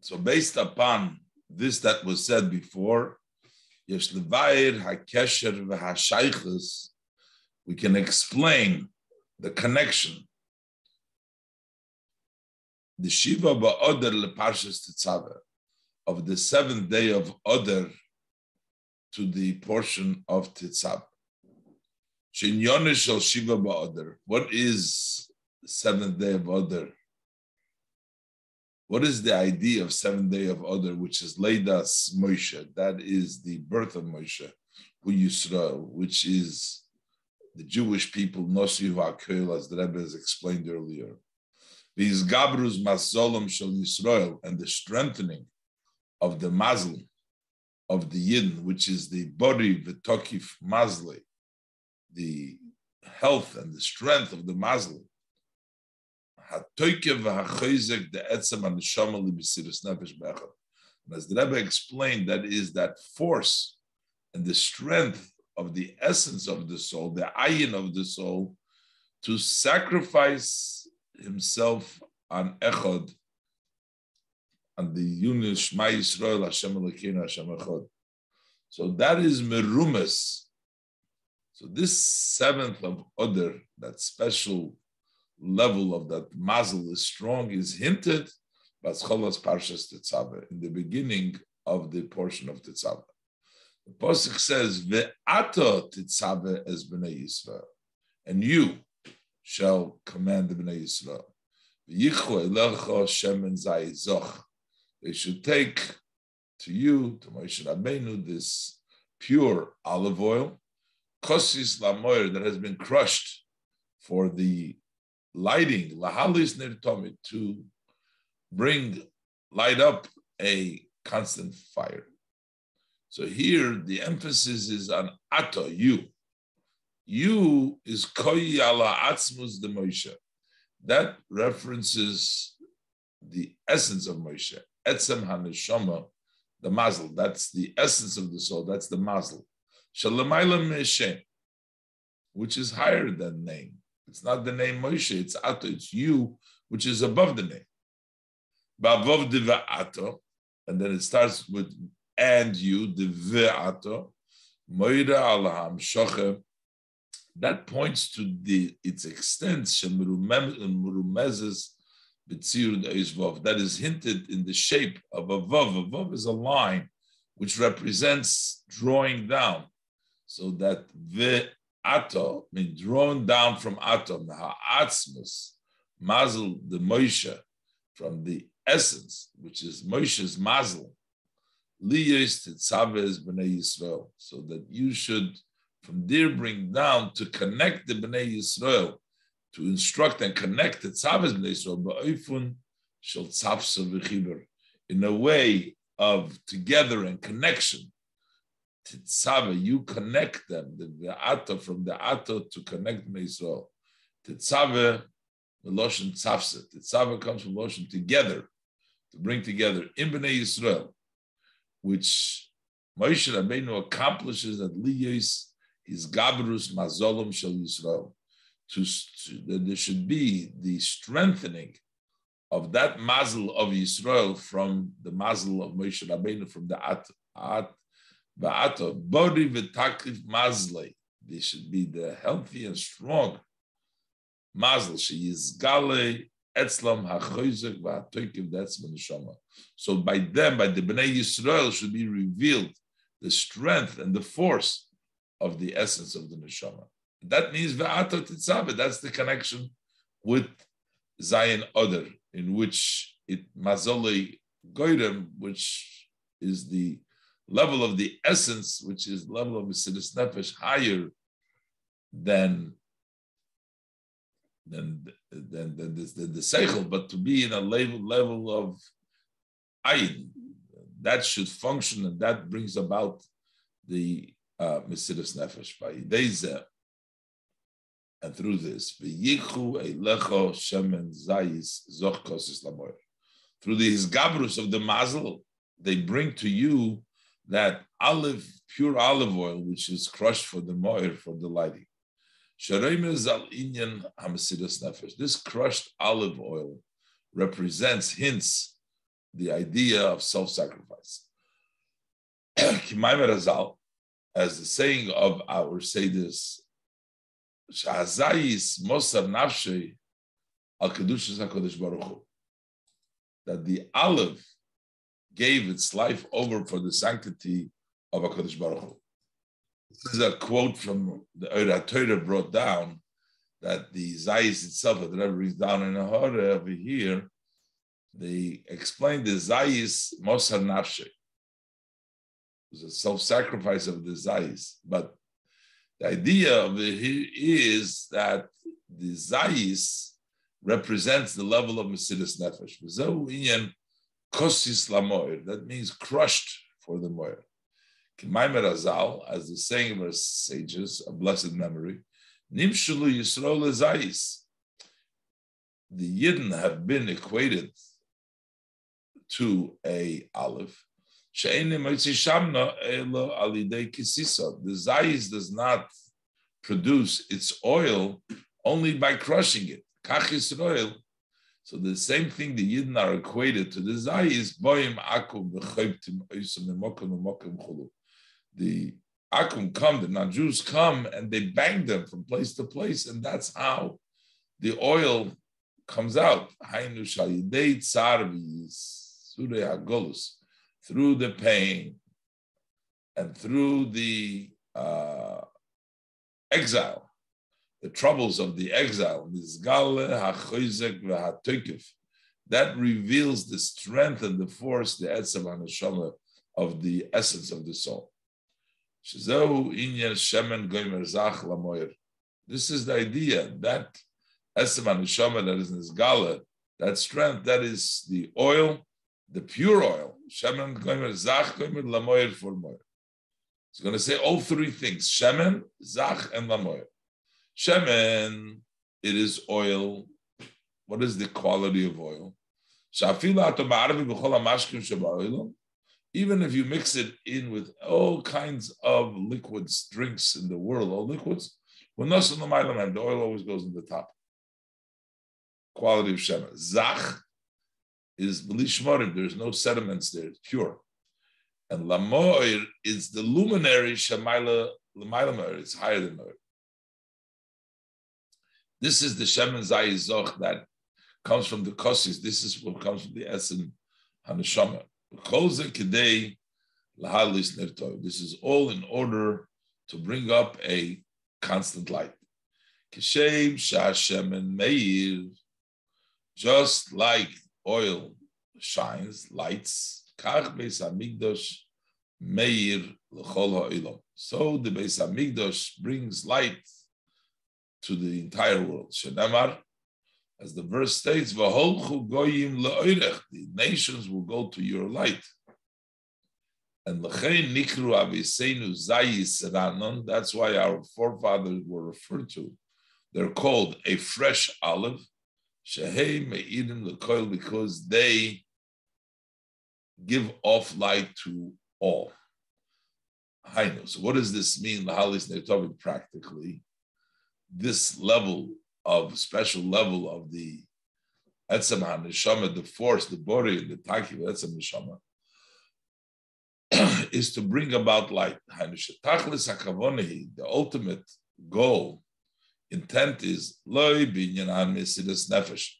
So based upon this that was said before, we can explain the connection. The Shiva ba'odar le'parshas tetzaveh, of the seventh day of Odar to the portion of Tetzaveh. Shinyone Shiva ba'odar. What is seventh day of Odar? What is the idea of seventh day of Odar, which is Leidas Moshe? That is the birth of Moshe, who Yisrael, which is the Jewish people, Nosi Ha'kel, as the Rebbe has explained earlier. These Gabrus Mazolam Shel Yisrael, and the strengthening of the Mazel of the Yidden, which is the body, the Tokif Mazle, the health and the strength of the Mazel as the Rebbe explained, that is that force and the strength of the essence of the soul, the ayin of the soul, to sacrifice himself on Echad, on the unit Shema Yisrael, Hashem Elokeinu, Hashem Echad. So that is merumas. So this seventh of Odr, that special level of that mazel is strong is hinted Bascholas Parshas Tetzaveh in the beginning of the portion of Tetzaveh. The Pasuk says, Ve'ato Tetzaveh as Bnei Yisrael, and you shall command the Bnei Yisrael. Yichu Elecha Shemen Zayizoch. They should take to you, to Moshe Rabbeinu, this pure olive oil, kosis lamoyer that has been crushed for the lighting, lahalis nirtomit, to bring, light up a constant fire. So here the emphasis is on ato, you. You is koyi ala atzmus de Moshe. That references the essence of Moshe. Etzem haneshama, the mazel. That's the essence of the soul. That's the mazel. Shalamaylam meshem, which is higher than name. It's not the name Moshe, it's Ato, it's you, which is above the name. Bavov de Ato, and then it starts with and you, the Ve'ato, Moira Alham Shochem. That points to the its extent, That is hinted in the shape of a Vav. A Vav is a line which represents drawing down. So that Ve Ato, mean drawn down from Atom, Ha'atzmus, Mazel, the Moshe, from the essence, which is Moshe's Mazel, Liyos Tetzaves B'nai Yisrael, so that you should from there bring down to connect the B'nai Yisrael, to instruct and connect the Tzaves B'nai Yisrael, Ba'oifun Shel Tzavsa V'chiber, in a way of together and connection, Titzava, you connect them, the, the Ato from the Ato to connect me Israel. Titzava, the Loshen Tzavsa. Titzava comes from Loshen together, to bring together in Bnei Yisrael, which Moshe Rabbeinu accomplishes at Liyos, his Gabrus Mazolum Shel Yisrael. To, to, that there should be the strengthening of that mazel of Yisrael from the mazel of Moshe Rabbeinu, from the At, At Va'ato, body v'taklif mazle. They should be the healthy and strong. Mazel, she is gale, etzlam ha'choizek v'ha'toikiv, that's neshama. So by them, by the Bnei Yisrael, should be revealed the strength and the force of the essence of the neshama. That means v'ato titzave, that's the connection with Zayin Oder, in which it mazole goyrem, which is the level of the essence, which is level of Mesidus Nefesh, higher than than than, than, this, the Seichel, but to be in a level level of Ayin, that should function, and that brings about the uh, Mesidus Nefesh by Idezeh. And through this. Through the gabrus of the mazel, they bring to you that olive, pure olive oil, which is crushed for the moir, for the lighting. This crushed olive oil represents, hints, the idea of self-sacrifice. as the saying of our Mosar Nafshe Al that the olive gave its life over for the sanctity of HaKadosh Baruch Hu. This is a quote from the Eira Torah brought down that the Zayis itself, that Rebbe reads down in the Hora over here, they explain the Zayis Mosar Nafshe. It was a self-sacrifice of the Zayis. But the idea of it here is that the Zayis represents the level of Mesiris Nefesh. That means crushed for the Moir. Kimaimer Azal, as the saying of our sages, a blessed memory, Nimshulu Yisrael Zayis. The Yidden have been equated to a olive. The zayis does not produce its oil only by crushing it. Kach Yisrael. So the same thing the Yidden are equated to the zayis. Boim akum The akum come, the non-Jews come and they bang them from place to place, and that's how the oil comes out. Through the pain and through the uh, exile, the troubles of the exile, that reveals the strength and the force, the etzem haneshama of the essence of the soul. This is the idea that etzem haneshama that is in this gala, that strength, that is the oil the pure oil, shemen goimer zach goimer lamoyer for moyer. It's going to say all three things: shemen, zach, and lamoyer. Shemen, it is oil. What is the quality of oil? Even if you mix it in with all kinds of liquids, drinks in the world, all liquids, when the oil always goes in the top. Quality of shemen. Zach is Belishmorim, there's no sediments there, it's pure. And Lamoir is the luminary Shemaila it's higher than Moir. This is the Shemen Zayizoch that comes from the Kosis. This is what comes from the Essen Haneshama. This is all in order to bring up a constant light. Just like oil shines, lights. So the beis hamikdash brings light to the entire world. Shenamar, as the verse states, "V'holchu goyim le'oirech." The nations will go to your light. And l'chein nikru aviseinu zayis ranon. That's why our forefathers were referred to. They're called a fresh olive Shehei Me'irim Lekoil, because they give off light to all. Hainu. So what does this mean, Lahalis Netovim, practically? This level of special level of the Etzem HaNeshama, the force, the body, the Taki Etzem Neshama, is to bring about light. The ultimate goal intent is loy binyan mesidas nefesh.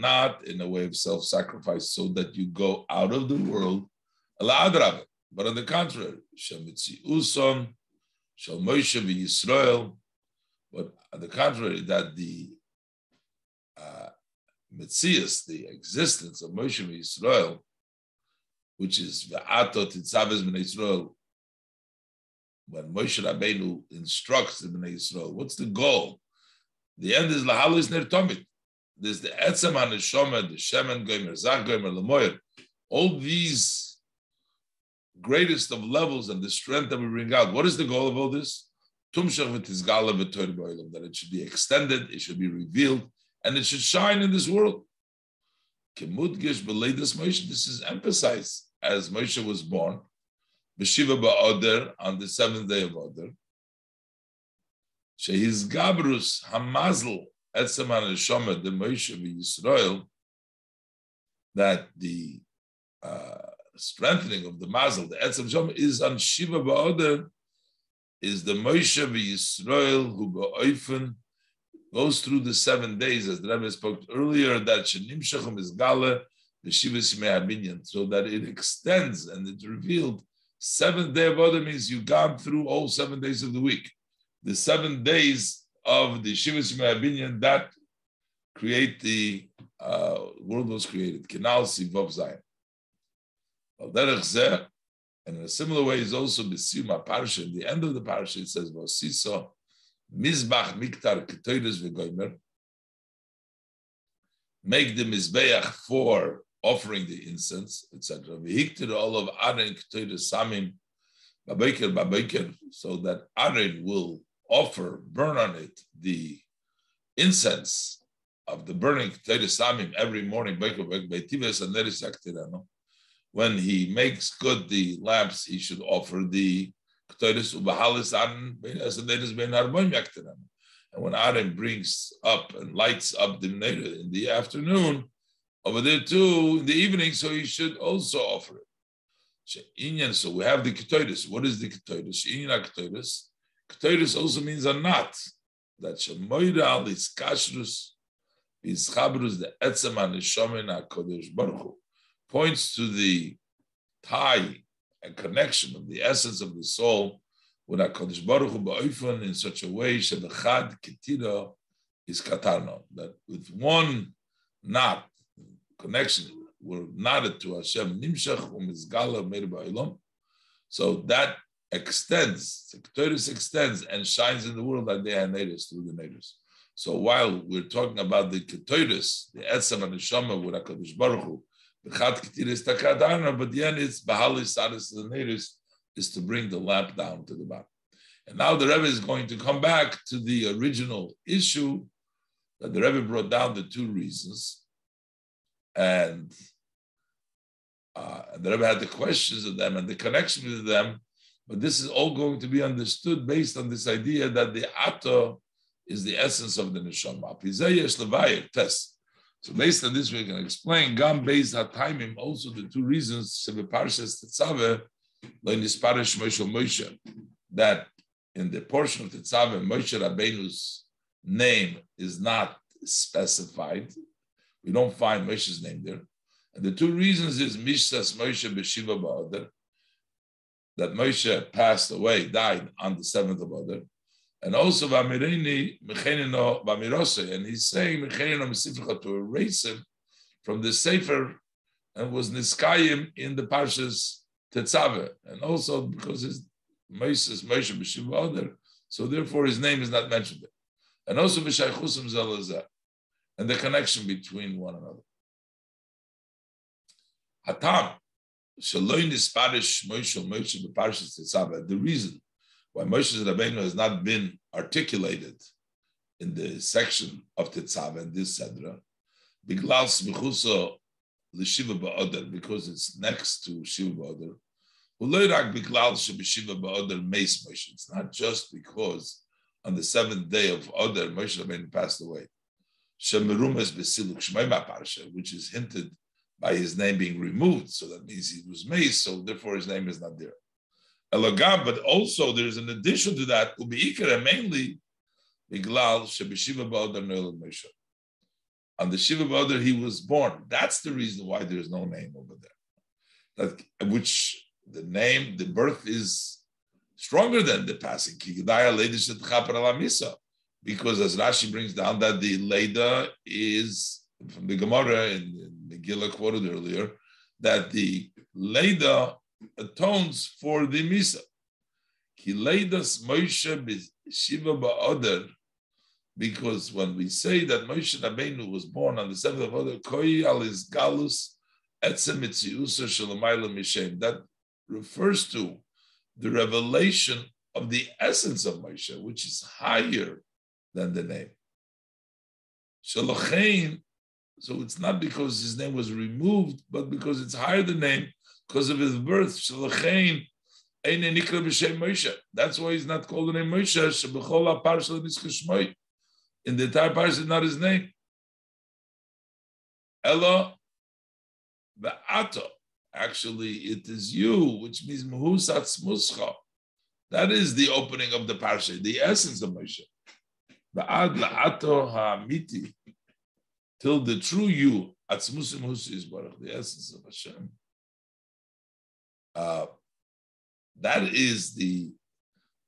Not in a way of self-sacrifice, so that you go out of the world. But on the contrary, uson, shall Moshe Yisrael. But on the contrary, that the uh, Metzias, the existence of Moshe Yisrael, which is the Atot Titzaves Ben Yisrael, when Moshe Rabbeinu instructs the Bnei Yisrael, what's the goal? The end is lahalis ner tomit. There's the etzem haneshoma, the shemen goymer, zach goymer, lemoyer. All these greatest of levels and the strength that we bring out. What is the goal of all this? That it should be extended, it should be revealed, and it should shine in this world. This is emphasized as Moshe was born on the seventh day of Oder. Shehiz Gabrus Hamazl Etzem HaNeshama, the Moshe Yisrael, that the uh, strengthening of the mazel, the Etzem Shom, is on Shiva Ba'Oder, is the Moshe Yisrael who Ba'oifen goes through the seven days, as the Rebbe spoke earlier, that Shenim Shechem is Gala, the Shiva Simei so that it extends and it revealed seventh day of Oder means you've gone through all seven days of the week. The seven days of the Shiva Simei that create the uh, world was created. Kenal Sivov Zayin. And in a similar way, is also Besima Parsha. In the end of the Parsha, it says, Vasiso Mizbach Miktar Ketoides V'Goimer. Make the Mizbeach for offering the incense, etc. V'hiktir all of Aaron Ketoides Samim Babeker Babeker, so that Aaron will offer, burn on it the incense of the burning Ketoides Samim every morning, Beker Beitives and Neris Aktirano when he makes good the lamps, he should offer the and when Aaron brings up and lights up the Neder in the afternoon, over there too, in the evening, so he should also offer it. So we have the Ketoidus. What is the Ketoidus? Ketoidus. Ketoidus also means a knot. That Shemoida al is kashrus, is the etzem and the HaKodesh Baruch points to the tie and connection of the essence of the soul with HaKadosh Baruch Hu in such a way Shebechad Ketira is Katarno, that with one knot, connection, we're knotted to Hashem, Nimshach Umizgala Meir Ba'ilam. So that extends, Keteris extends and shines in the world like they are natives through the natives. So while we're talking about the Keteris, the Etzem and the Shama with HaKadosh Baruch Hu, but the end it's Bahalis Sadis the natives is to bring the lamp down to the bottom. And now the Rebbe is going to come back to the original issue that the Rebbe brought down the two reasons. And, uh, the Rebbe had the questions of them and the connection with them. But this is all going to be understood based on this idea that the Ato is the essence of the Neshama. Test. So based on this, we can explain Gam based Taimim also the two reasons Parshas Tetzave Nisparish Moshe Moshe that in the portion of Tetzave Moshe Rabbeinu's name is not specified. We don't find Moshe's name there. And the two reasons is Mishas Moshe Beshiva Ba'ader, that Moshe passed away, died on the seventh of Adar, and also Vamirini Mechenino Vamirose, and he's saying Mechenino Mesifricha to erase him from the Sefer and was Niskayim in the Parshas Tetzave, and also because his Moses Moshe B'Shiva so therefore his name is not mentioned there. And also B'Shaychusim Zelazah, and the connection between one another. Hatam, the reason why Moshe Rabbeinu has not been articulated in the section of Tetzaveh and this Sedra, because it's next to Shiva ba'odar. It's not just because on the seventh day of Odar, Moshe Rabbeinu passed away. Which is hinted by his name being removed. So that means he was maced, so therefore his name is not there. Elagam, but also there's an addition to that, Ubiikara mainly Biglal Shebeshiva Ba'odar Noel Moshe. On the Shiva Ba'odar he was born. That's the reason why there's no name over there. That which the name, the birth is stronger than the passing. Because as Rashi brings down that the Leda is from the Gemara in, in Megillah quoted earlier, that the Leda atones for the Misa. Kileidas Moshe Shiva Ba'odar, because when we say that Moshe Rabbeinu was born on the seventh of Adar, Koi Galus. That refers to the revelation of the essence of Moshe, which is higher than the name. So it's not because his name was removed, but because it's higher than the name, because of his birth, That's why he's not called the name Moshe. In the entire parsha, not his name. Ella the ato. Actually, it is you, which means muhusat muscha. That is the opening of the parsha, the essence of Moshe. Ba'ad la'ato ha'amiti, till the true you, atzmusim husi is baruch, the essence of Hashem. Uh, that is the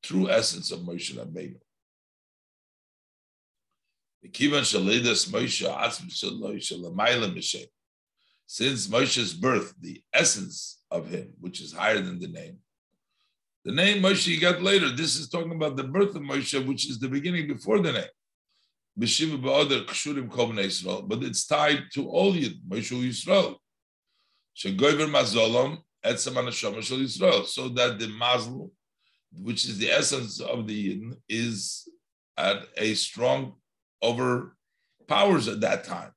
true essence of Moshe Rabbeinu. Since Moshe's birth, the essence of him, which is higher than the name, the name Moshe you got later. This is talking about the birth of Moshe, which is the beginning before the name. But it's tied to all Yid, Moshe Yisrael. Shegoiver mazolam Yisrael. So that the mazel, which is the essence of the Yid, is at a strong overpowers at that time.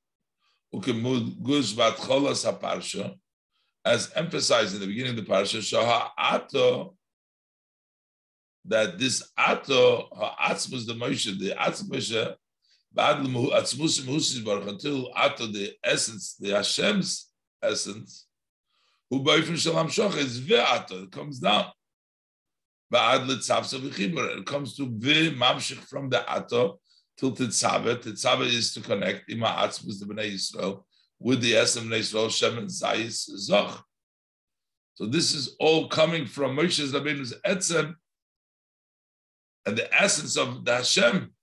As emphasized in the beginning of the parsha, Shaha that this ato atzmus the Moshe, the atzmus atzmus musis baruch until ato the essence, the Hashem's essence, who boyfriend shalom shoch is ve'ato, it comes down. Ba'ad litzavsa v'chibur, it comes to ve mamshich from the ato till titzave. Titzave is to connect ima atzmus the bnei Yisrael with the of bnei Yisrael, Shem and Zayis Zoch. So this is all coming from Moshe's Rabbeinu's etzem, and the essence of the Hashem,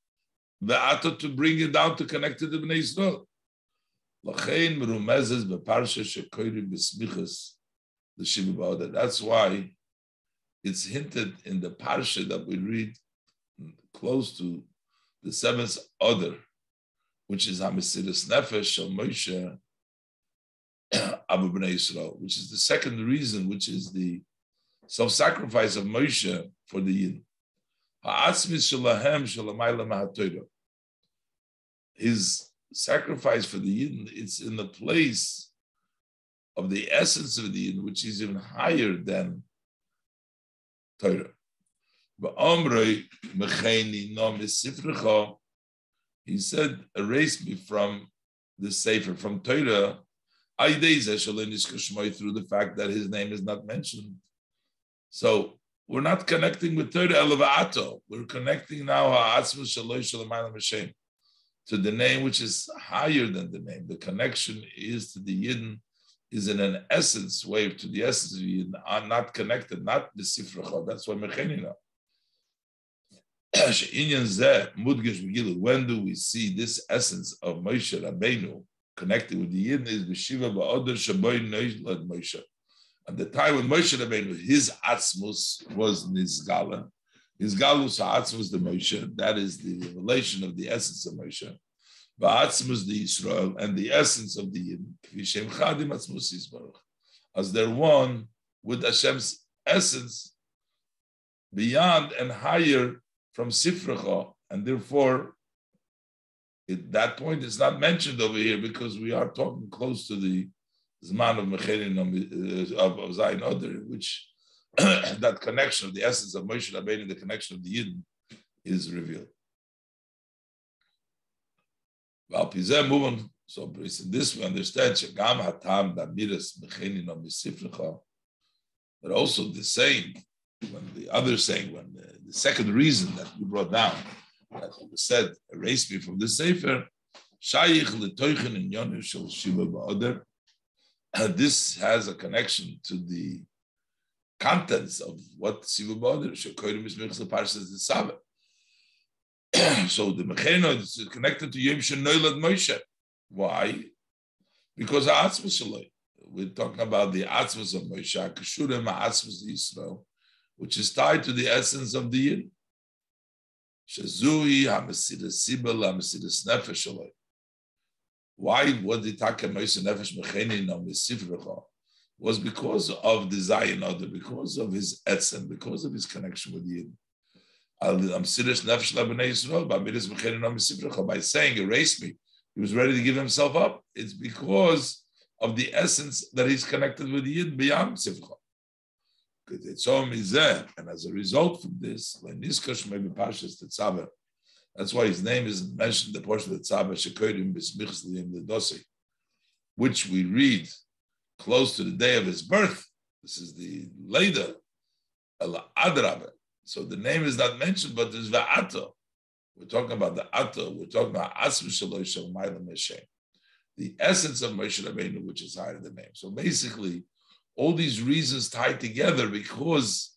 the ato to bring it down to connect to the Bnei Yisrael. Lachein merumezes beparsha shekoyrim besmichas the That's why it's hinted in the parsha that we read close to the seventh order, which is Hamesiris Nefesh of Moshe Abu Bnei Yisrael, which is the second reason, which is the self-sacrifice of Moshe for the Yidden. His sacrifice for the Yidden, it's in the place of the essence of the Yidden, which is even higher than Torah. He said, erase me from the Sefer, from Torah, through the fact that his name is not mentioned. So we're not connecting with Torah Eleva'ato. We're connecting now to the name which is higher than the name. The connection is to the Yidden, is in an essence wave to the essence of Yidden, are not connected, not the Sifracha. That's what Mechenina. When do we see this essence of Moshe Rabbeinu connected with the Yidden is B'Shiva Ba'odar Shaboy Neilad Moshe. At the time when Moshe Rabbeinu, his atzmus was nizgala. His galus atzmus the Moshe. That is the revelation of the essence of Moshe. Ba'atzmus the Israel and the essence of the Yid. Vishem chadim atzmus yisbarach. As they're one with Hashem's essence beyond and higher from Sifracha, and therefore it, that point is not mentioned over here because we are talking close to the Zman of Mecherin uh, of, of Zayin Oder, which that connection of the essence of Moshe Rabbeinu, the connection of the Yidden, is revealed. So in this we understand Shagam Hatam Damiras Mechenin of Misifrecha, but also the saying, when the other saying, when the, the second reason that we brought down, that said, erase me from the Sefer, Shayich Letoichen in Yonu Shel Shiva Ba'oder, uh, this has a connection to the contents of what Sivu Bader, Shekoyrim is Mechzel Parshas the Sabbath. So the Mecheno is connected to Yom Shenoilad Moshe. Why? Because Shaloi. We're talking about the Atzmus of Moshe, Kashurim Atzmus Yisrael, which is tied to the essence of the Yid. Shazui HaMesidas Sibel HaMesidas Nefesh Shaloi. Why was the Taka Moise Nefesh Mechenin on Mesifrecha? Was because of the Zion because of his etzem, because of his connection with the Yid. I'm serious Nefesh Labnei Yisrael. By saying, erase me, he was ready to give himself up. It's because of the essence that he's connected with Yid beyond Sifrecha. And as a result from this, that's why his name is mentioned the portion of the Dosi, which we read close to the day of his birth. This is the later Al Adrabe. So the name is not mentioned, but there's Va'ato. We're talking about the Ato. We're talking about Asmi Shaloi Shal Meshem. The essence of Moshe Rabbeinu, which is higher than the name. So basically, all these reasons tied together because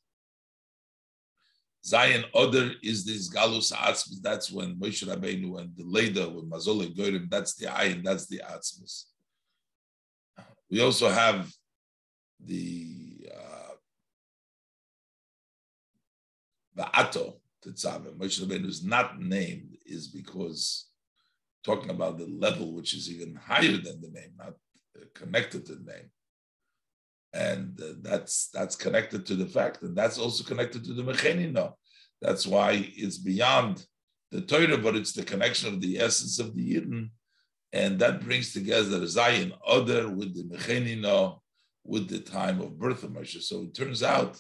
Zayin Oder is this Galus Atzmus. That's when Moshe Rabbeinu and the Leda, when Mazole Goyim, that's the Ayin, that's the Atzmus. We also have the the Ato Tetzaveh. Moshe Rabbeinu is not named is because talking about the level which is even higher than the name, not connected to the name and uh, that's that's connected to the fact, and that's also connected to the mechenina. That's why it's beyond the Torah, but it's the connection of the essence of the Yidden, and that brings together Zion other with the mechenina, with the time of birth of Moshe. So it turns out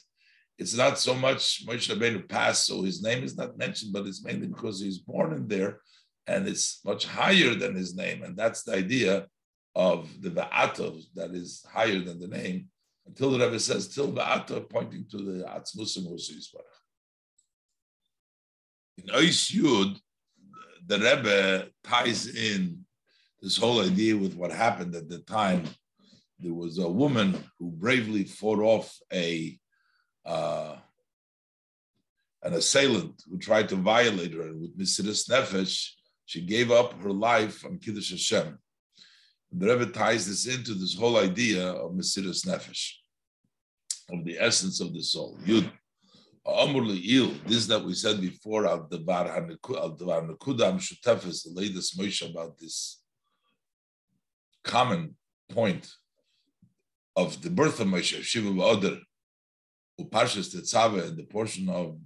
it's not so much Moshe Rabbeinu passed, so his name is not mentioned, but it's mainly because he's born in there, and it's much higher than his name, and that's the idea of the Va'atov that is higher than the name until the Rebbe says till Ba'ata, pointing to the Atzmusim. In Ois Yud, the Rebbe ties in this whole idea with what happened at the time. There was a woman who bravely fought off a uh, an assailant who tried to violate her, and with Mesiras Nefesh, she gave up her life on Kiddush Hashem. The Rebbe ties this into this whole idea of Mesiras Nefesh of the essence of the soul. Yud. This that we said before of the Bar Hanekudam Shutefes, the latest Moshe about this common point of the birth of Moshe, Shiva Ba'odr, Upashas Tetzave, and the portion of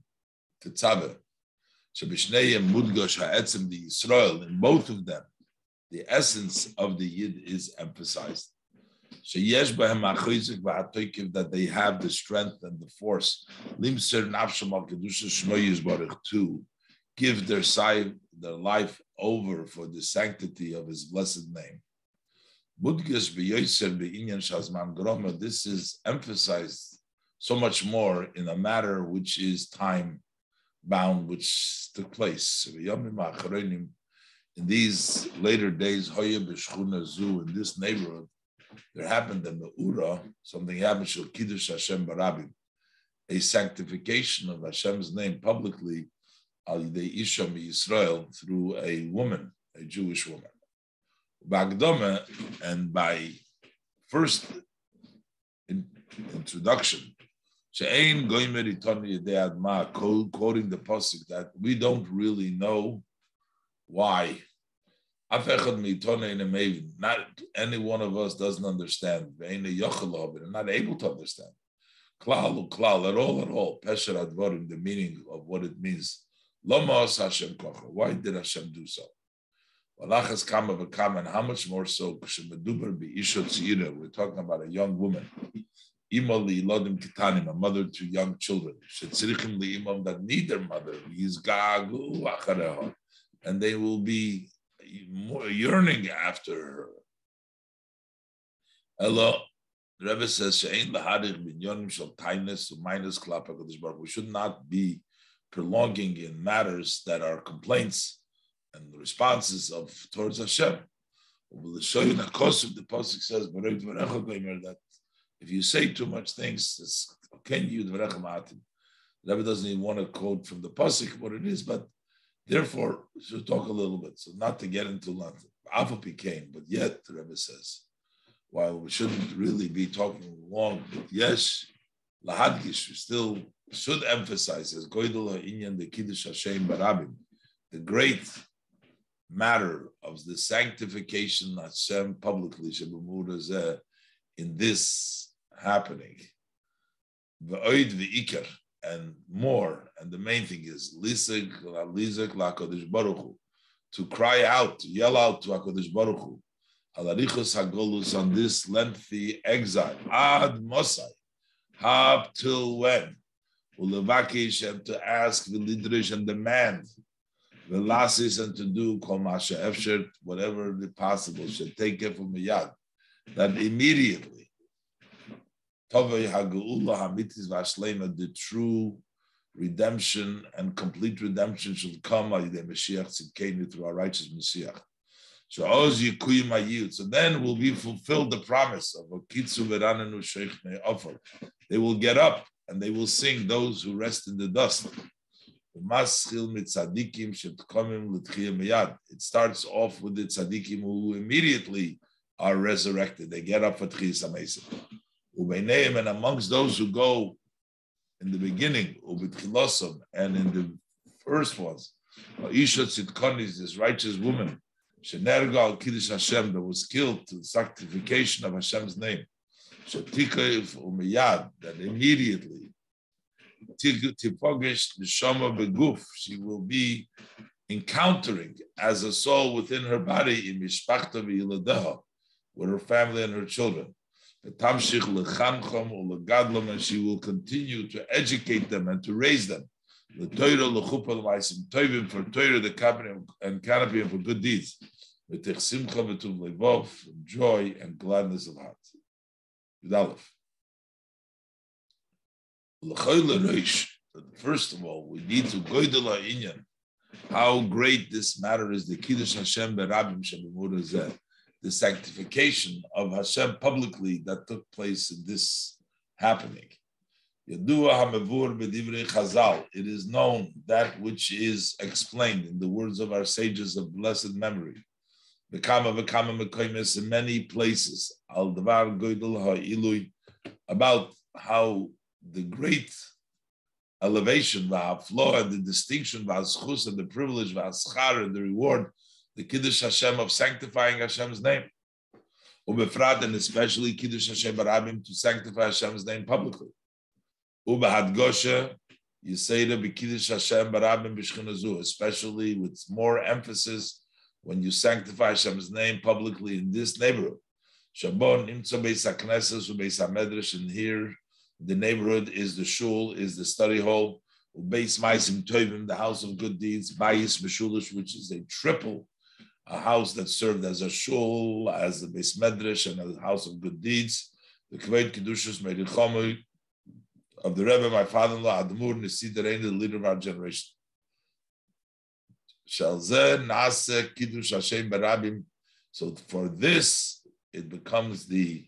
Tetzave, Shabishneyem Mudgosh Ha'etzim, the Israel, in both of them, the essence of the Yid is emphasized. That they have the strength and the force. to give their side, their life over for the sanctity of His blessed name. This is emphasized so much more in a matter which is time bound, which took place. In these later days, in this neighborhood, there happened in the Ura, something happened, Shal Kiddush Hashem Barabim, a sanctification of Hashem's name publicly, Al Yidei Isha Israel, through a woman, a Jewish woman. Bagdome, and by first in, introduction, She'ein Goimer Itoni Adma, quoting the Pasuk that we don't really know why not any one of us doesn't understand. We're not able to understand. Klal, klal, at all, at all. Pesher advarim, the meaning of what it means. Lomos Hashem kocha. Why did Hashem do so? Walachas kama v'kama, and how much more so? We're talking about a young woman. Imali lodim kitanim, a mother to young children. Shetzirichim li'imam that need their mother. And they will be yearning after her. Hello. The Rebbe says, "She'ein lahadir binyonim shel tainus minus klapa We should not be prolonging in matters that are complaints and responses of towards Hashem. The Kosov, the Pasuk says, that if you say too much things, can you The Rebbe doesn't even want to quote from the Pasuk what it is, but Therefore, should talk a little bit. So not to get into London. Alpha became, but yet the Rebbe says, while we shouldn't really be talking long, but yes, lahadgish, we still should emphasize as Goydel Inyan the Kiddush Hashem Barabim, the great matter of the sanctification Hashem publicly in this happening. The Oid Ikar and more. And the main thing is lisik lakodesh baruch to cry out, to yell out to Hakadosh Baruch Hu, alarichos hagolus on this lengthy exile ad mosai Up till when? Ulevakish and to ask, the v'lidrish and demand, the v'lasis and to do kol masha efsher, whatever the possible, should take it from yad. That immediately, the true redemption and complete redemption should come through our righteous Mashiach. So then will be fulfilled the promise of. They will get up and they will sing those who rest in the dust. It starts off with the tzaddikim who immediately are resurrected. They get up for tchiyas amesim. And amongst those who go in the beginning, and in the first ones, Isha Tzidkonis, this righteous woman, Shenerga al Kiddush Hashem, that was killed to the sanctification of Hashem's name. Shetikav umiyad, that immediately, tipogish neshama beguf, she will be encountering as a soul within her body in mishpachta v'yiladeha, with her family and her children. Tamshich lechanchom ulegadlam, and she will continue to educate them and to raise them. The Torah lechupa l'maisim tovim for Torah, the canopy and canopy and for good deeds. With simcha v'tuv levov, joy and gladness of heart. First of all, we need to go to inyan. How great this matter is, the Kiddush Hashem berabim shebimur the sanctification of Hashem publicly that took place in this happening. It is known that which is explained in the words of our sages of blessed memory V'kama v'kama mekoimis in many places. About how the great elevation, and the distinction, and the privilege, and the reward, the Kiddush Hashem of sanctifying Hashem's name. Ubefrat, and especially Kiddush Hashem barabim, to sanctify Hashem's name publicly. Ubahad Gosha, you say to be Kiddush Hashem barabim b'shchinazu, especially with more emphasis when you sanctify Hashem's name publicly in this neighborhood. Shabon imtzo beis hakneses ubeis hamedrash, and here the neighborhood is the shul, is the study hall, ubeis maisim tovim, the house of good deeds, bayis meshulish, which is a triple, a house that served as a shul, as a beis medrash, and a house of good deeds. The kavod kedushas merichomu of the Rebbe, my father-in-law, Admur Nesidarein, the leader of our generation. So for this, it becomes the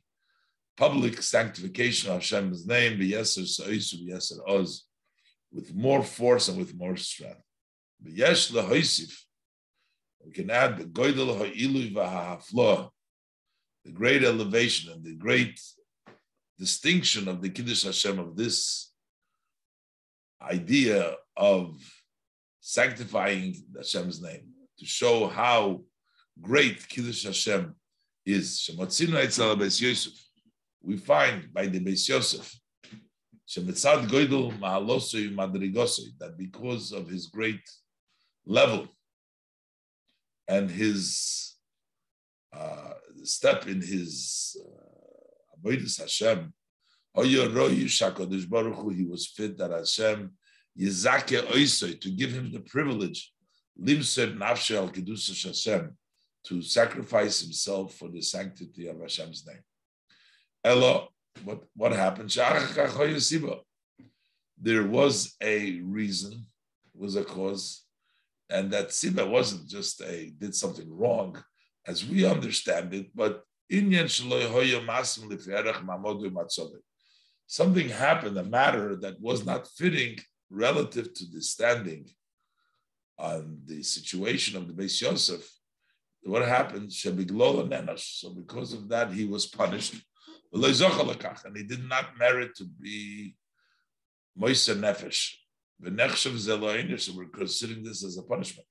public sanctification of Hashem's name, oz, with more force and with more strength. We can add the goydel ha'ilu v'ha'aflo, the great elevation and the great distinction of the Kiddush Hashem of this idea of sanctifying Hashem's name to show how great Kiddush Hashem is. We find by the Beis Yosef that because of his great level and his uh, step in his uh, Hashem, he was fit that Hashem Yizake Oisoi, to give him the privilege, to sacrifice himself for the sanctity of Hashem's name. Elo, what, what happened? There was a reason, was a cause, and that Siba wasn't just a did something wrong, as we understand it, but something happened, a matter that was not fitting relative to the standing on the situation of the Beis Yosef, what happened? So because of that, he was punished. And he did not merit to be Moise Nefesh. So we're considering this as a punishment.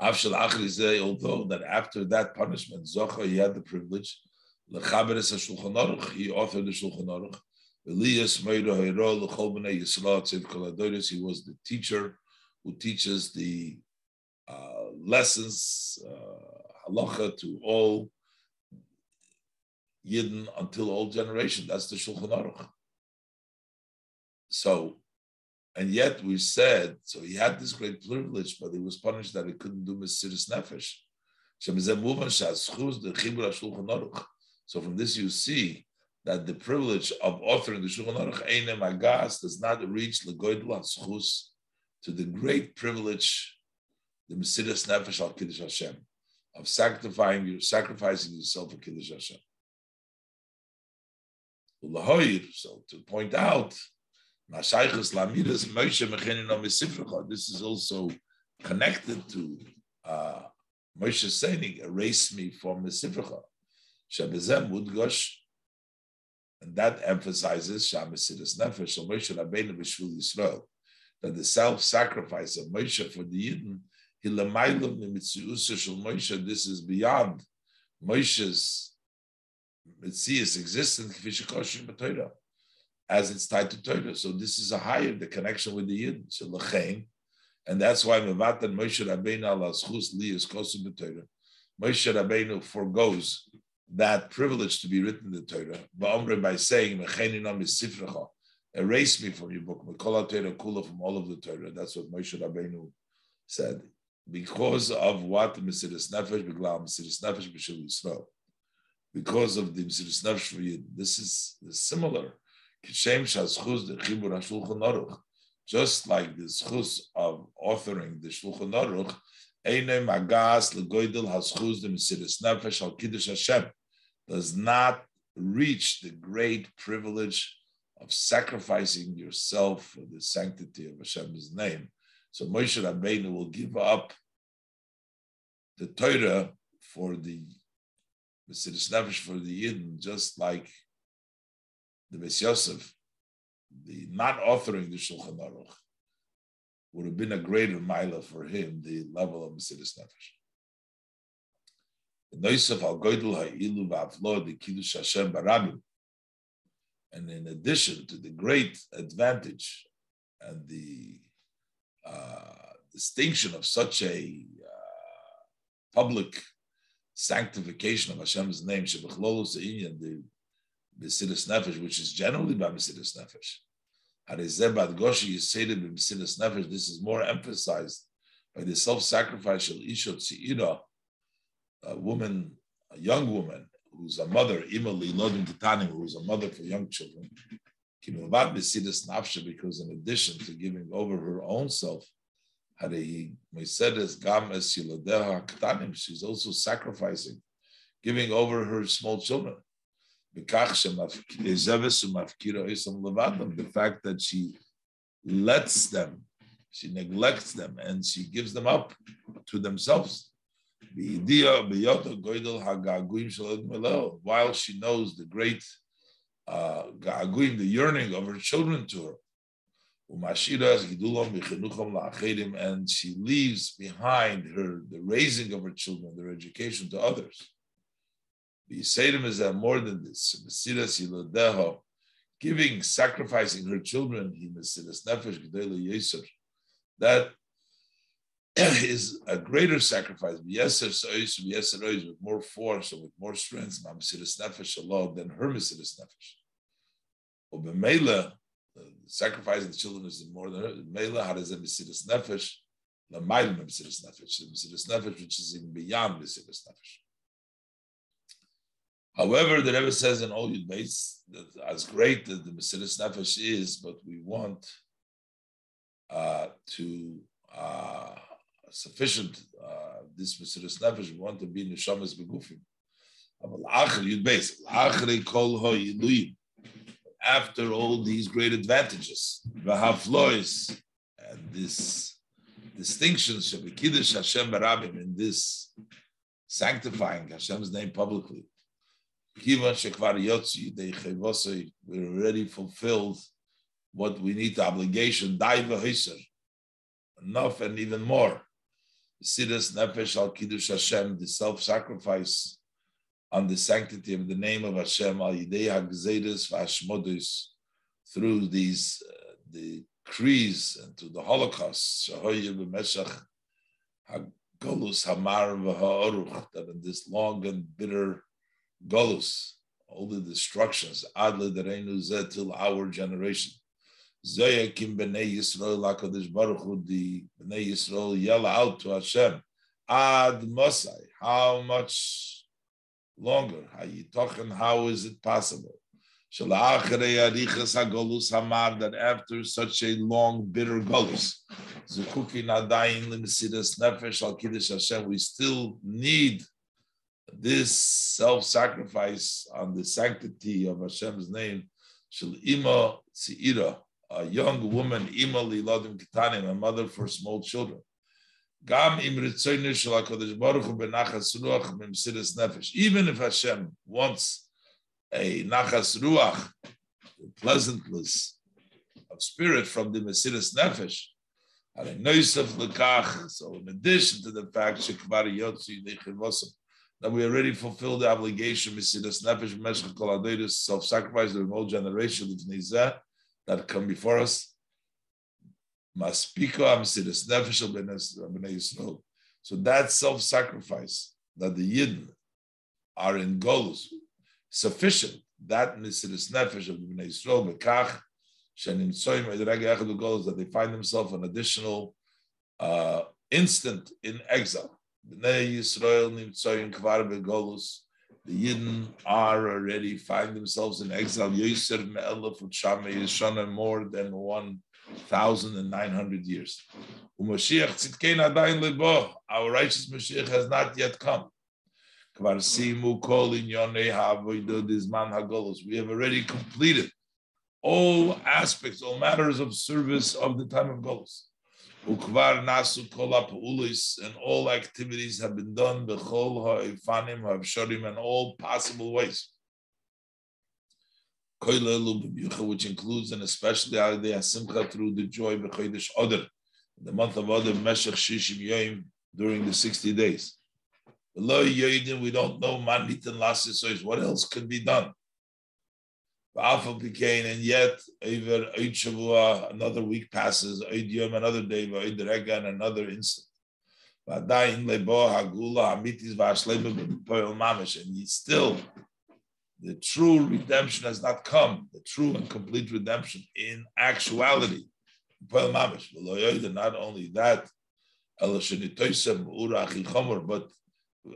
Although that after that punishment, Zocha, he had the privilege, he authored the Shulchan Aruch, Elias He was the teacher who teaches the uh, lessons, uh, halacha to all Yidden until all generation. That's the Shulchan Aruch. So, and yet we said, so he had this great privilege, but he was punished that he couldn't do Mesiris Nefesh. So from this you see that the privilege of authoring the Shulchan Aruch Einem Agas does not reach Legoidl Schus to the great privilege, the Mesiris Nefesh al Kiddush Hashem, of sacrificing you, sacrificing yourself for Kiddush Hashem. So to point out, this is also connected to uh, Moshe saying, erase me from Mesifrecha. Shebezem Mudgosh, and that emphasizes Shamisidus Nefesh, Moshe Rabbeinu B'Shvul Yisrael, that the self-sacrifice of Moshe for the Yidden, this is beyond Moshe's Mitzias existence, as it's tied to Torah. So this is a higher, the connection with the Yidden. So L'chein, and that's why Mevatan Moshe Rabbeinu schus li is kosu b'Torah. Moshe Rabbeinu forgoes that privilege to be written in the Torah. Ba'omre by saying erase me from your book. Mekol Torah kula from all of the Torah. That's what Moshe Rabbeinu said. Because of what Mesiris Nefesh, Beglal Mesiris Nefesh B'Shul Yisrael. Because of the Mesiris Nefesh for you. This is similar. Just like the schus of authoring the Shulchan Aruch, Eine Magas legoidel haschus the Mesiris Nefesh al Kiddush Hashem does not reach the great privilege of sacrificing yourself for the sanctity of Hashem's name. So Moshe Rabbeinu will give up the Torah for the Mesiris Nefesh for the Yidden, just like the Beis Yosef the not authoring the Shulchan Aruch would have been a greater mila for him, the level of Mesiris Nefesh. And in addition to the great advantage and the uh, distinction of such a uh, public sanctification of Hashem's name, the Mesiris Nefesh, which is generally by Mesiris Nefesh. Goshi is stated in Mesiris Nefesh, this is more emphasized by the self-sacrifice of Ishot Tzira, a woman, a young woman who's a mother, Imali Lodim Titanim, who's a mother for young children. Because in addition to giving over her own self, she's also sacrificing, giving over her small children the fact that she lets them, she neglects them, and she gives them up to themselves. While she knows the great uh, the yearning of her children to her. And she leaves behind her the raising of her children, their education to others. The is that more than this. Mesiras Yilodeho, giving, sacrificing her children, he Mesiras Nefesh Gedele Yeser. That is a greater sacrifice. Yeser Sois, Yeser Ois, with more force and with more strength, Mesiras Nefesh Allah, than her Mesiras Nefesh. Or Bemela, sacrificing the children is more than her. Mela, how does a Mesiras Nefesh? Mailim Mesiras Nefesh, Mesiras Nefesh, which is even beyond Mesiras Nefesh. However, the Rebbe says in all Yud Beis that as great as the Mesiris Nefesh is, but we want uh, to uh, sufficient uh, this Mesiris Nefesh. We want to be neshamas begufim. After all these great advantages, v'haflois, and this distinctions of Kiddush Hashem Barabim in this sanctifying Hashem's name publicly we already fulfilled what we need, the obligation, enough and even more. Siddas Nefesh al Kiddush Hashem, the self-sacrifice on the sanctity of the name of Hashem, al Yidei HaGzeiris v'Hashmodis, through these uh, the decrees and to the Holocaust, Shahoye b'Meshach HaGolus Hamar v'Ha'oruch, that in this long and bitter Golus all the destructions, Adle Dereinu Zeh till our generation. Zayakim B'nei Yisrael HaKadosh Baruch Hu, the B'nei Yisrael yell out to Hashem, Ad Mosai, how much longer? How you talking? How is it possible? That after such a long, bitter golus, we still need this self-sacrifice on the sanctity of Hashem's name. shall Ima a young woman, Ima liladim kitanim, a mother for small children. Even if Hashem wants a nachas ruach, pleasantness of spirit from the Mesiris Nefesh, so in addition to the fact that we already fulfilled the obligation, Mesiris Nefesh, self-sacrifice, the whole generation of Nizeh, that come before us. Maspiko Amsidis Nefesh B'nei Yisrael. So that self-sacrifice that the Yidden are in goals sufficient. That Misidis Nefesh of B'nei Yisrael Bekach that they find themselves an additional uh, instant in exile. B'nei Yisrael Nimtzoyim Kvar Begolus the Yidden are already find themselves in exile. Yosef Me'elef Shama Yeshana more than 1,900 years. Our righteous Mashiach has not yet come. We have already completed all aspects, all matters of service of the time of Golos. Ukvar nasu kol and all activities have been done bechol ha'ifanim ha'avsharim and all possible ways. Which includes and especially the asimcha through the joy b'chodesh Adar, the month of Adar, Meshach Shishim Yom, during the 60 days. We don't know what else can be done? And yet over Shavua, another week passes, another day, and another instant. And still, the true redemption has not come, the true and complete redemption in actuality. Not only that, but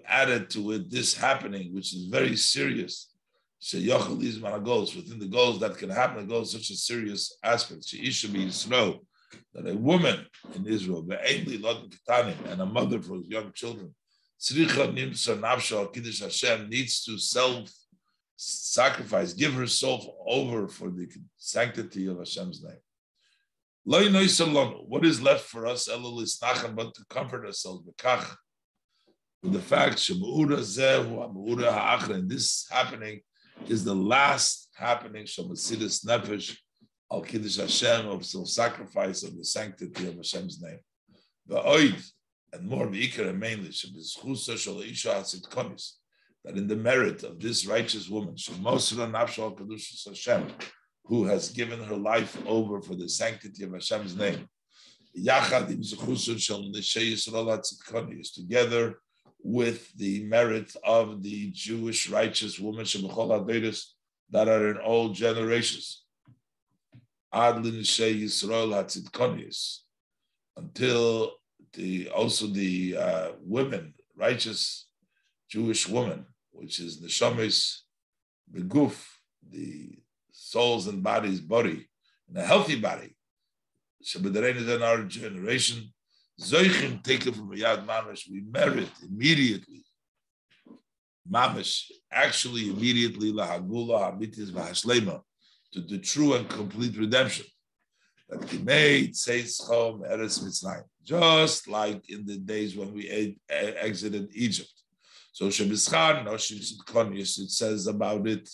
added to it this happening, which is very serious Sheyachal these goals within the goals that can happen. The goals such a serious aspect. She Sheisha be Yisrael that a woman in Israel, and a mother for young children, Hashem needs to self sacrifice, give herself over for the sanctity of Hashem's name. What is left for us, but to comfort ourselves with the fact that this happening is the last happening Shamasidis Nefesh al Kiddush Hashem of self-sacrifice of the sanctity of Hashem's name. The Oid and more Vikar and mainly that in the merit of this righteous woman, Hashem, who has given her life over for the sanctity of Hashem's name, together with the merit of the Jewish righteous women that are in all generations. Until the also the uh, women, righteous Jewish woman, which is the Neshamis Beguf, the souls and bodies, body, and a healthy body. Shabbat in our generation, Zoichim taken from Yad Mamish, we merit immediately. Mamish, actually immediately, lahagula hamitis v'hashlema, to the true and complete redemption. That Kimei Tzeitzchom Eretz Mitzrayim, just like in the days when we exited Egypt. So Shebischar Noshim Sitkonius, it says about it.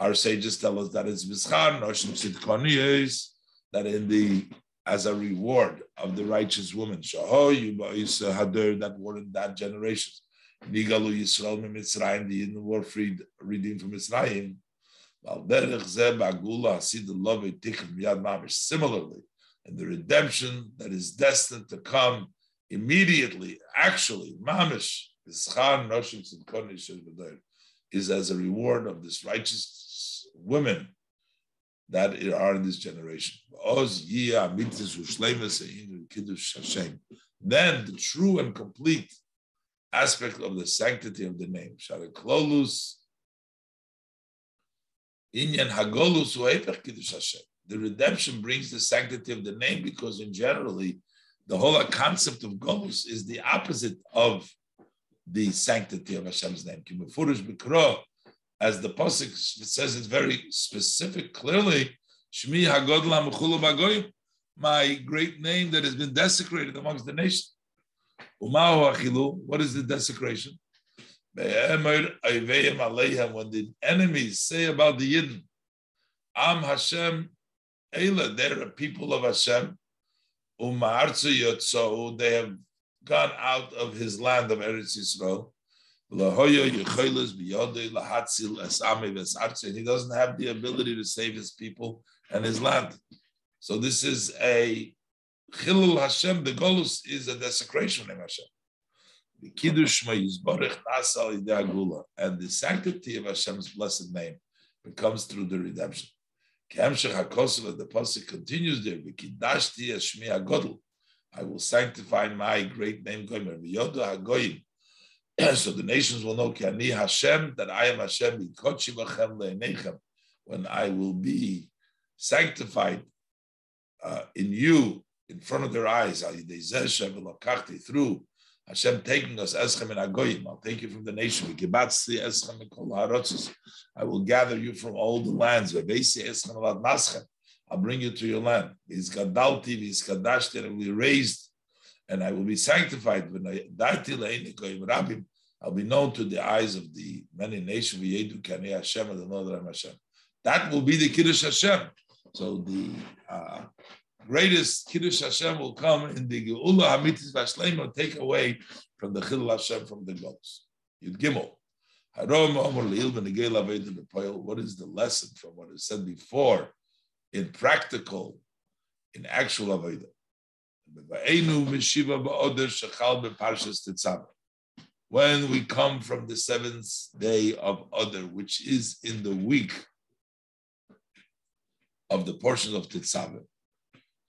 Our sages tell us that it's Bischar Noshim Sitkonius, that in the as a reward of the righteous woman. Oh, that were in that generation. Nigalu Yisrael Mitzrayim, the Yidden were freed, redeemed from Mitzrayim. Similarly, in the redemption that is destined to come immediately, actually, mamish, is as a reward of this righteous women that are in this generation. Then the true and complete aspect of the sanctity of the name. Hagolus, The redemption brings the sanctity of the name because, in generally, the whole concept of Golus is the opposite of the sanctity of Hashem's name. As the Pasuk says, it's very specific, clearly, Shmi Hagodla my great name that has been desecrated amongst the nation. nations. What is the desecration? When the enemies say about the Yidden, Am Hashem Eila, they're a people of Hashem. They have gone out of his land of Eretz Yisrael. He doesn't have the ability to save his people and his land. So this is a Chilul Hashem, the Golus is a desecration of Hashem. The Kiddush Yizborech Nasal Agula, and the sanctity of Hashem's blessed name becomes through the redemption. The Pasuk continues there, I will sanctify my great name, so the nations will know Ki Hashem, that I am Hashem, when I will be sanctified uh, in you, in front of their eyes, through Hashem taking us, Eschem and Agoyim, I'll take you from the nation, I will gather you from all the lands, I'll bring you to your land. And I will be raised, and I will be sanctified. When I'll be known to the eyes of the many nations. That will be the Kiddush Hashem. So the uh, greatest Kiddush Hashem will come in the Geula Hamitis Vashlema, take away from the Chil Hashem from the goats. Yud Gimel. What is the lesson from what is said before in practical, in actual Avodah? When we come from the seventh day of Adar, which is in the week of the portion of Tetzaveh.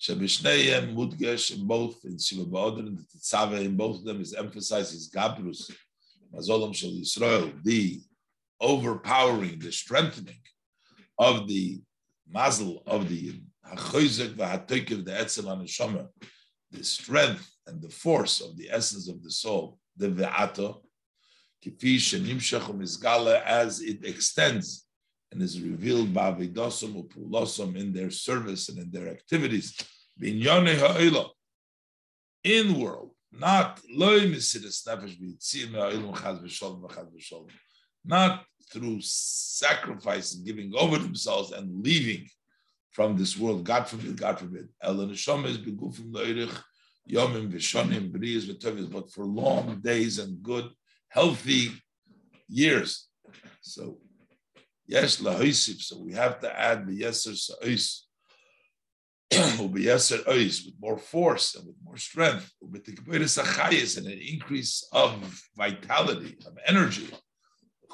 Shabishneyem Mudgesh both in Shiva Ba'odr and the Tetzaveh in both of them is emphasized as Gabrus, Mazolam Shal Yisrael, the overpowering, the strengthening of the mazel of the Hachoizek V'Hatoikiv, the Etzel Anashama, the strength and the force of the essence of the soul, the Ve'ato, as it extends and is revealed by Avidosom Upulosom in their service and in their activities. In world, not not through sacrifice and giving over themselves and leaving from this world. God forbid, God forbid. Ela neshama is begufim lo'irich yomim v'shonim b'riyas v'tovis, but for long days and good, healthy years. So Yes, lahoisif. So we have to add the yeser sa'is. Yeser ois with more force and with more strength. With the and an increase of vitality, of energy.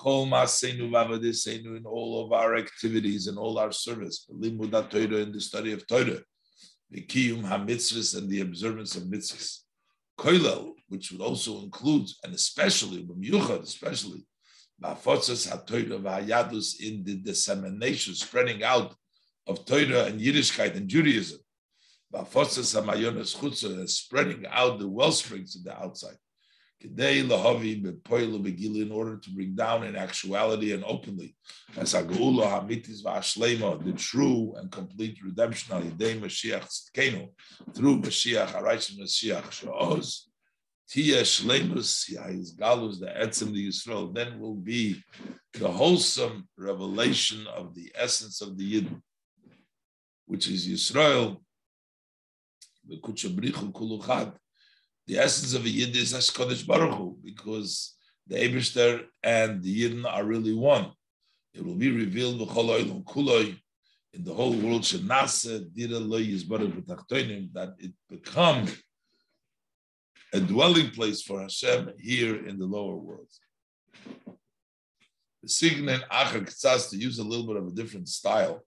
In all of our activities and all our service, in the study of Torah, the kiyum hamitzvahs and the observance of mitzvahs, koilel, which would also include and especially, especially Bafotzas HaTorah v'Hayadus in the dissemination, spreading out of Torah and Yiddishkeit and Judaism. Bafotzas HaMayonas Chutzah, spreading out the well springs to the outside. In order to bring down in actuality and openly the true and complete redemption through Mashiach Harayim Mashiach she'oz Tia Shlemus Yahis Galus, the Etzim the Yisrael, then will be the wholesome revelation of the essence of the Yidden, which is Yisrael, the Kuchabrichu. The essence of a Yid is Hashkodesh Baruch Hu, because the Eberster and the Yidden are really one. It will be revealed in the whole world, that it become a dwelling place for Hashem here in the lower world. The signin acher ktsas to use a little bit of a different style.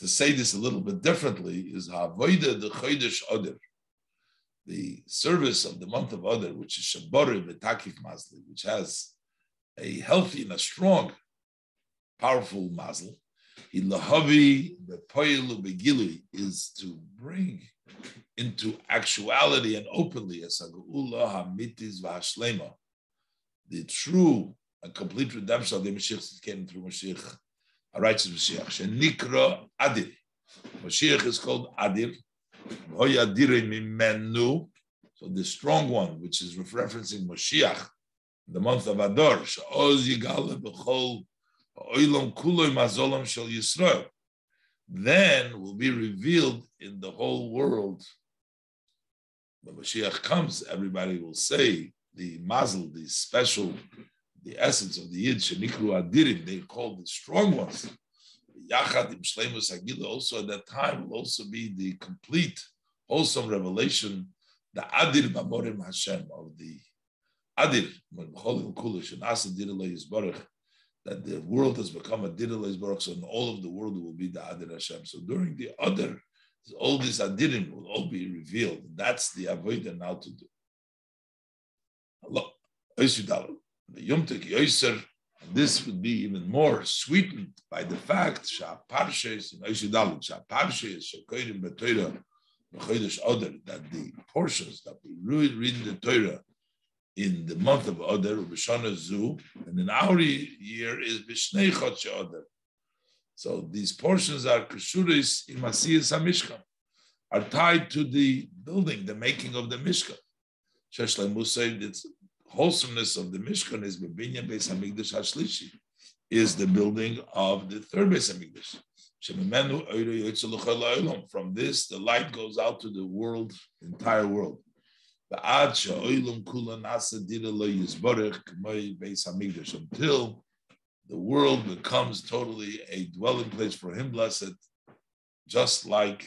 To say this a little bit differently is havoida the chodesh oder, the service of the month of Adar, which is Shabori Betakik Mazli, which has a healthy and a strong, powerful mazel. Ilahavi Bepoilu Begili is to bring into actuality and openly as Hamitis Vahashlema, the true and complete redemption of the Mashiach that came through Mashiach, a righteous Mashiach. Shenikra Adir. Mashiach is called Adir. So the strong one, which is referencing Mashiach, the month of Adar, then will be revealed in the whole world. When Mashiach comes, everybody will say the mazel, the special, the essence of the Yid, they call the strong ones. Yachad im Shleimus Hagila also at that time will also be the complete, wholesome revelation, the Adir Mamorim Hashem of the Adir, when Cholim Kulish and Asa Dirla Yisbarach, that the world has become a Diril Baruch, so in all of the world will be the Adir Hashem. So during the other, all these Adirim will all be revealed. That's the Avodah now to do. Allah, the Yom Tek Yoiser, this would be even more sweetened by the fact that the portions that we read in the Torah in the month of Adar, B'Shana Zu, and in our year is B'Shnei Chodsh Adar. So these portions are Keshuris in Masiyas HaMishkan, are tied to the building, the making of the Mishkan. Shesh Musay, wholesomeness of the Mishkan is Bebinyan Beis Hamikdash Hashlishi, is the building of the third Beis Hamikdash. From this, the light goes out to the world, entire world. Until the world becomes totally a dwelling place for him, blessed, just like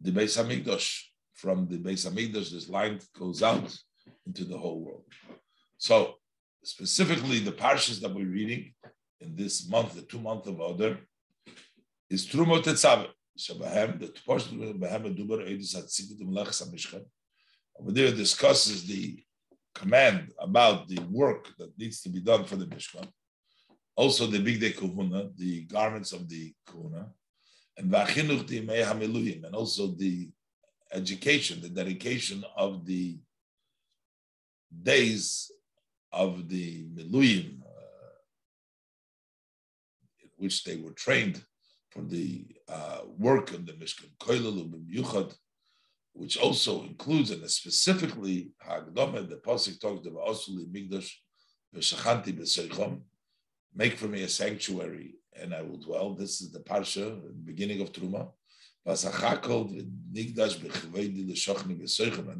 the Beis Hamikdash from the Beis Hamikdash, this line goes out into the whole world. So specifically, the parshas that we're reading in this month, the two month of Adar, is Trumot Tetzaveh. Shabahem, the portion of Behem Dubar Edis Melech Samishkan. Over there discusses the command about the work that needs to be done for the Mishkan. Also the Big Day Kuhuna, the garments of the Kuhuna, and Vachinuch the Mehamiluyim, and also the education, the dedication of the days of the Miluim, uh, in which they were trained for the uh, work of the Mishkan Koilelu which also includes and specifically Hagdome, the Pasuk talks about Osuli Migdash V'Shachanti B'Seichom, make for me a sanctuary and I will dwell. This is the Parsha, beginning of Truma. And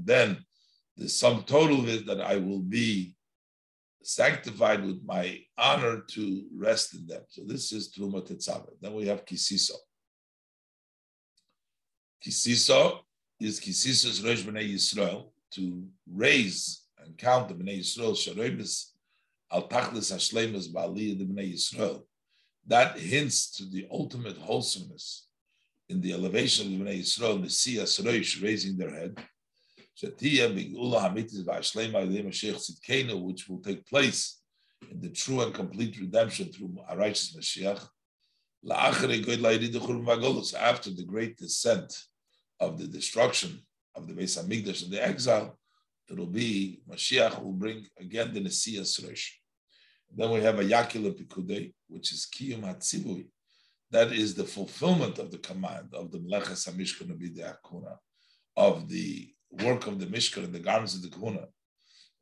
then the sum total is that I will be sanctified with my honor to rest in them. So this is Truma Tetzaveh. Then we have Kisiso. Kisiso is Kisiso's Rosh B'nai Yisrael, to raise and count the B'nai Yisrael, Sharebis al Tachlis Ba'aliyah the B'nai Yisrael. That hints to the ultimate wholesomeness in the elevation of Bnei Yisrael, Messias Roish, raising their head, which will take place in the true and complete redemption through a righteous Mashiach, after the great descent of the destruction of the Beis Hamikdash and the exile, it will be Mashiach will bring again the Messias Rosh. Then we have a Yakil Pikudei, which is Kiyum Hatzivui, that is the fulfillment of the command of the Meleches HaMishkan Akuna, of the work of the Mishkan and the garments of the Kuna.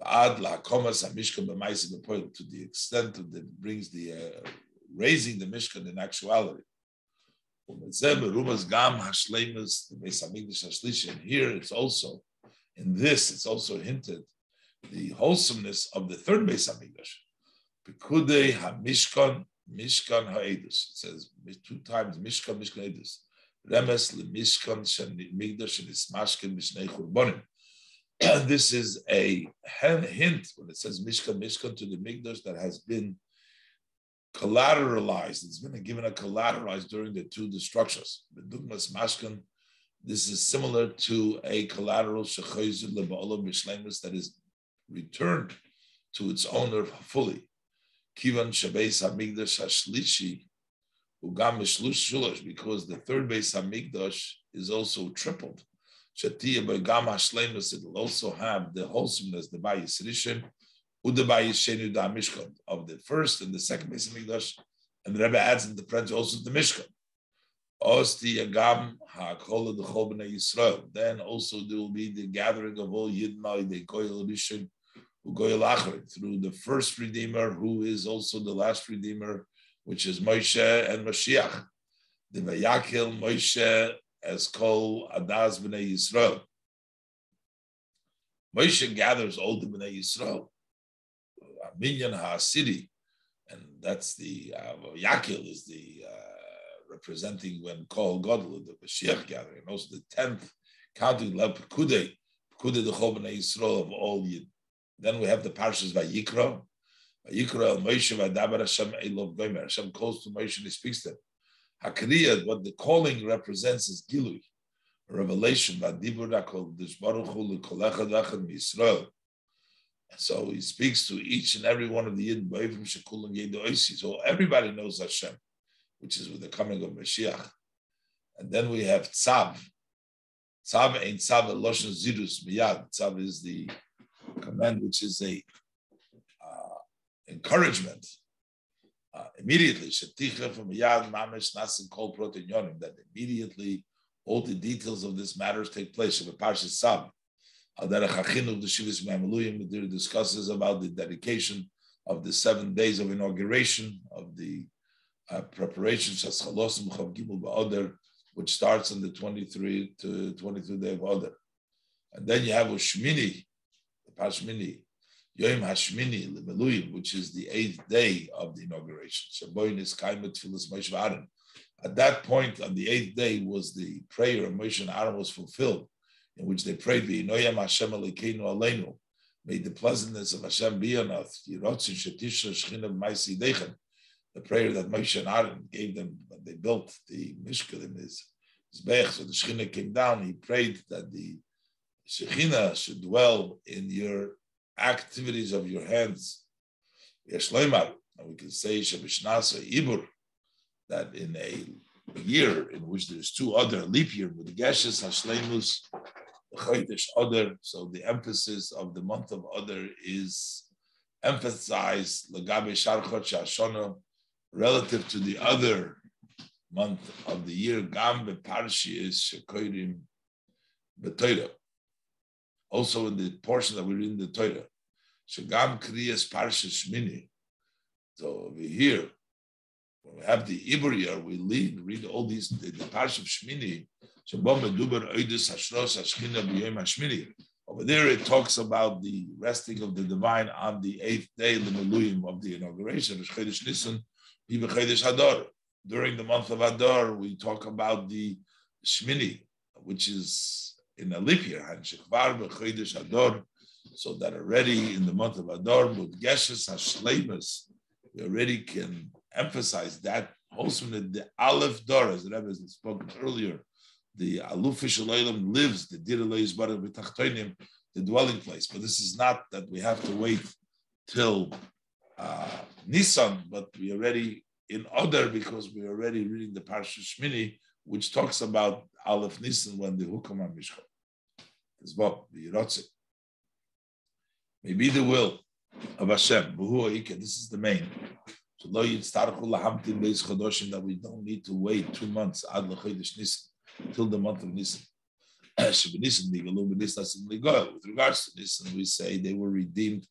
To the extent that it brings the uh, raising the Mishkan in actuality. gam And here it's also, in this, it's also hinted the wholesomeness of the third Beis Hamikdash. Pikudei HaMishkan Mishkan Ha'edus. It says two times Mishkan, Mishkan Ha'edus. Remes Mishkan Migdash Nismashkin Mishnei Churbonim. this is a hint when it says Mishkan, Mishkan to the Migdash that has been collateralized. It's been given a collateralized during the two destructions. Bedugmas Mashkan, this is similar to a collateral that is returned to its owner fully. Kivan Shabeis Hamigdash Hashlishi, Ugam Shulush, because the third base Hamigdash is also tripled. Shatia by Gama Shlemus, it will also have the wholesomeness, the Bayis Rishon, Uda Bayis Shenu Da Mishkan, of the first and the second base Hamigdash, and the Rebbe adds in the French also the Mishkan. Osti Agam HaKol Yisrael. Then also there will be the gathering of all Yidmai, the Koyel Rishon, through the first Redeemer, who is also the last Redeemer, which is Moshe and Mashiach. The Vayakil Moshe as Kol Adas B'nai Yisrael. Moshe gathers all the B'nai Yisrael, a Minyan HaCity, and that's the uh, is the uh, representing when Kol Godel, the Mashiach gathering, also the tenth counting Lev Pekudei, Pekudei the Chol B'nai Yisrael of all Yid then we have the parshas Vayikra. Vayikra Moshe Vadabar Hashem Elov Gomer. Hashem calls to Moshe and he speaks to him. Hakriya, what the calling represents is Gilui, revelation. And so he speaks to each and every one of the Yidden. So everybody knows Hashem, which is with the coming of Mashiach. And then we have Tzav. Tzav ain't Tzav Loshen Zirus Miyad. Tzav is the command, which is a uh, encouragement. Uh, immediately, that immediately all the details of this matters take place. The Parsha Sab, the discusses about the dedication of the seven days of inauguration of the uh, preparations which starts on the 23 to 22 day of Adar. And then you have Ushmini, Pashmini, Yom Hashmini Lemeluyim, which is the eighth day of the inauguration. Shaboyin is Kaimat Moshe Aaron. At that point, on the eighth day, was the prayer of Moshe Aaron was fulfilled, in which they prayed, V'inoyam Hashem Alekeinu Aleinu. May the pleasantness of Hashem be on us. Yirotzin Shetisha Maisi. The prayer that Moshe and Aaron gave them when they built the Mishkan in his, his Bech, so the Shechina came down. He prayed that the Shekhinah should dwell in your activities of your hands. Yeshloimar, and we can say Shabishnasa Ibur, that in a year in which there's two other leap year with Geshes Hashlemus, Chodesh Other. So the emphasis of the month of Other is emphasized Lagabe Sharchot Shashona relative to the other month of the year. Gam Beparshi is Shekoirim Betoira also in the portion that we read in the Torah. Shagam Kriyas Parsha Shmini. So over here, when we have the Ibr we lead, read all these, the, the Parsha of Shmini. Over there, it talks about the resting of the divine on the eighth day, the Meluyim of the inauguration, During the month of Adar, we talk about the Shmini, which is in a leap year, Ador, so that already in the month of Ador, with Geshes Hashlemus, we already can emphasize that also the Aleph Dor, as the Rebbe has spoken earlier, the Alufish Olam lives, the Diraleis Barak B'Tachtoinim, the dwelling place. But this is not that we have to wait till uh, Nisan, but we already in Adar because we're already reading the Parsha Shmini, which talks about Aleph Nisan when the Hukam Mishkan is what the Yirotzik. Maybe the will of Hashem. This is the main. That we don't need to wait two months till the month of Nisan. With regards to Nisan, we say they were redeemed.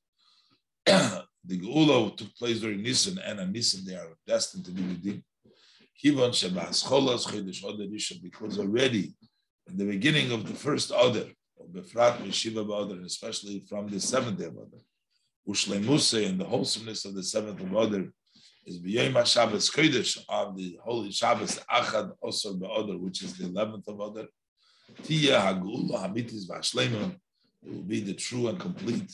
the Geula took place during Nisan, and on Nisan they are destined to be redeemed. Because already in the beginning of the first order, Befrat Yeshiva Badr, especially from the seventh day of Adar. Ushlemuse and the wholesomeness of the seventh of Adar is B'yom HaShabbos Kodesh on the holy Shabbos Achad Osor Ba'adar, which is the eleventh of Adar. Tia Hagula Hamitis it will be the true and complete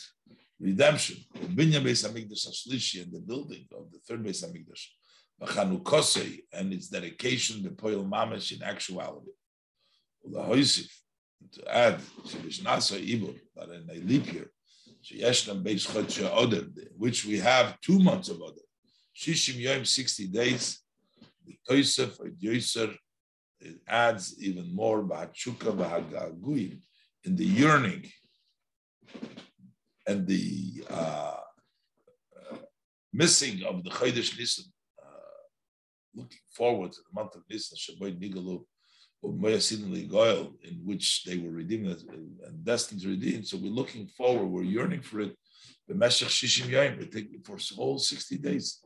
redemption. Binyan Beis Hamikdash Ashlishi and the building of the third Beis Hamikdash, Chanukosei and its dedication, the Poil Mamish in actuality. Ulahoisif, to add, Shabishnasa Ibur, that in a leap year, which we have two months of Oder. Shishim Yom, 60 days, the Toisef, Yoiser, it adds even more in the yearning and the uh, uh, missing of the Chodesh Nisan, uh, looking forward to the month of Nisan, Shabbat Nigalu, in which they were redeemed and destined to redeem. So we're looking forward, we're yearning for it. The Meshach Shishim Yayim, we take for whole 60 days.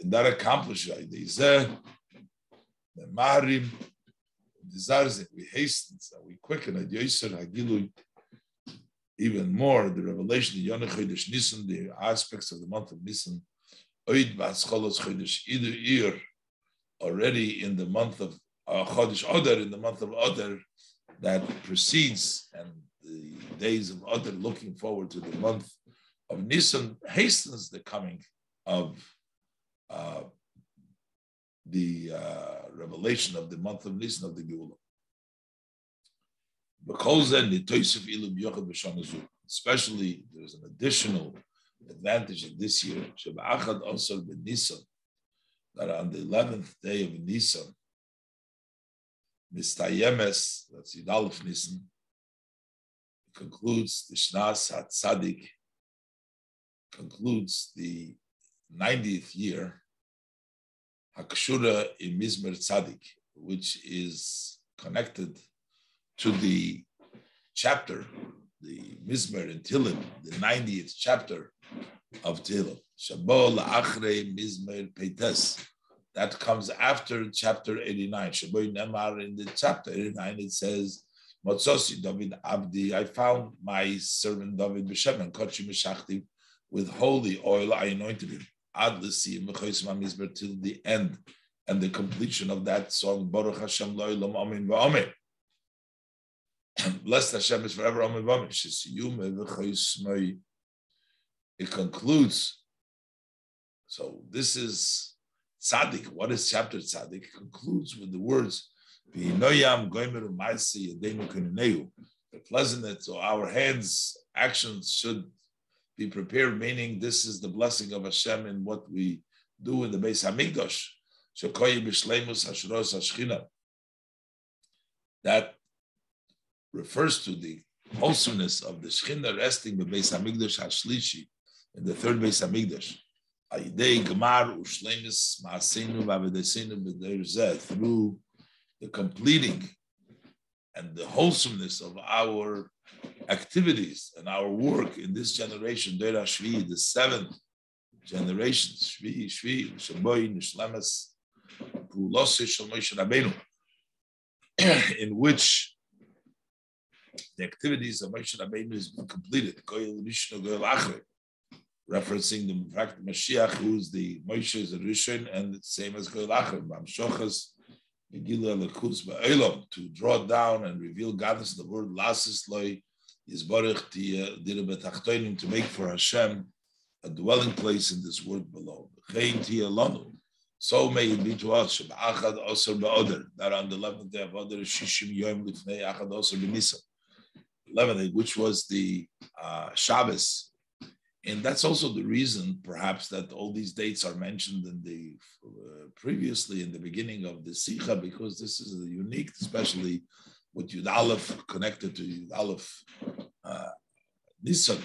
And that accomplished the Marim, the we hasten, we quicken it, Yoser Hagilui, even more the revelation of Yonah Chodesh Nisan, the aspects of the month of Nisan, Oid Chodesh Idu Ir, already in the month of uh, Chodesh Oder, in the month of Oder, that precedes, and the days of Oder, looking forward to the month of Nisan, hastens the coming of uh, the uh, revelation of the month of Nisan of the Geulah. Especially, there's an additional advantage in this year. That on the 11th day of Nisan, Mistayemes, that's Yidalef Nisan, concludes the Shnas HaTzadik, concludes the 90th year, Hakshura in Mizmer Tzadik, which is connected to the chapter, the Mizmer in Tilim, the 90th chapter of Tilim. Shabol Achre Mizmer Peites. That comes after chapter 89. Shaboy Nemar in the chapter 89, it says, Motzosi David Abdi, I found my servant David and Kochi Meshachti with holy oil, I anointed him. Ad L'si Mizmer till the end and the completion of that song, Baruch Hashem Lo'ilam Amin Va'amin. Blessed Hashem is forever. It concludes. So this is tzaddik. What is chapter tzaddik? It concludes with the words, "The pleasantness of our hands, actions should be prepared." Meaning, this is the blessing of Hashem in what we do in the Beis Hamikdash. That refers to the wholesomeness of the Shekhinah resting the Beis Hamikdash Hashlishi in the third Beis Hamikdash. Through the completing and the wholesomeness of our activities and our work in this generation, the seventh generation, Shvi, Shvi, Shaboy, Nishlemes, in which the activities of Moshe Rabbeinu is completed. Goyel Rishon, Goyel Achre, referencing the fact Mashiach, who is the Moshe is a Rishon, and the same as Goyel Achre, Mamshochas, Megillah Lekutz Ba'elam, to draw down and reveal godness. The word Lasis Loi is Baruch Tachtoinim to make for Hashem a dwelling place in this world below. So may it be to us, Achad Osir Ba'oder, that on the 11th day of Odr, Shishim Yom Lifnei Achad Osir B'Nisan. 11th, which was the uh, Shabbos. And that's also the reason, perhaps, that all these dates are mentioned in the uh, previously in the beginning of the Sikha, because this is a unique, especially with Yud Aleph connected to Yud Aleph uh, Nisan.